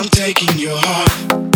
I'm taking your heart.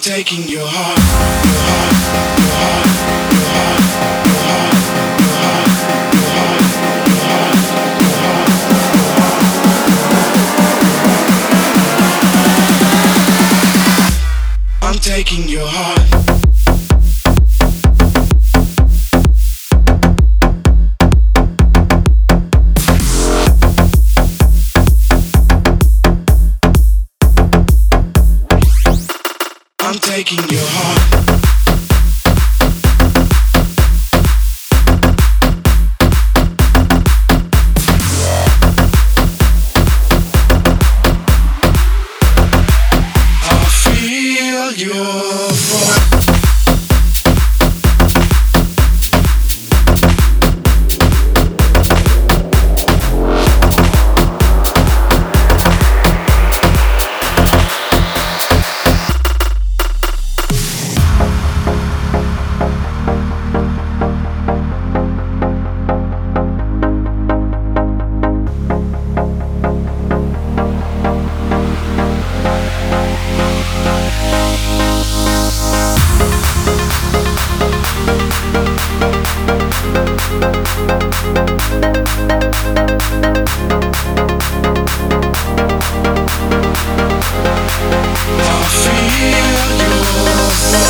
taking your heart, your heart, your heart. taking your heart. I feel your love.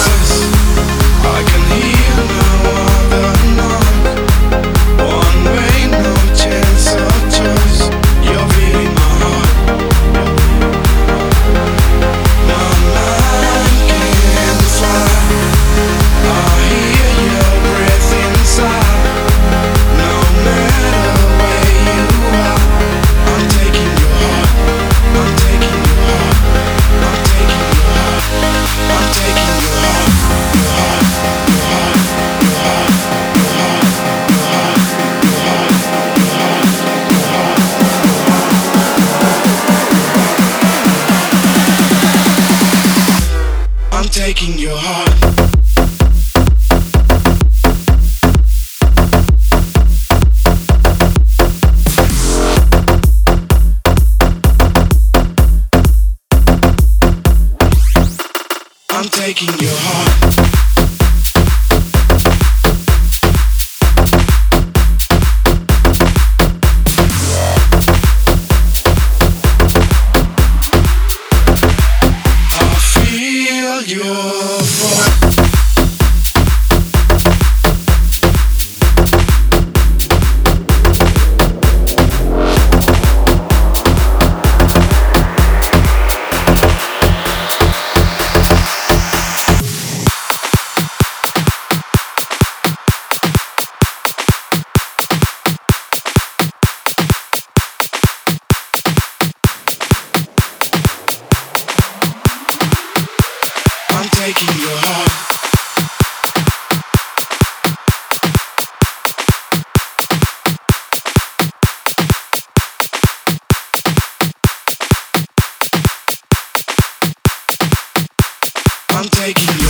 taking your heart. I'm taking your heart. I'm taking you.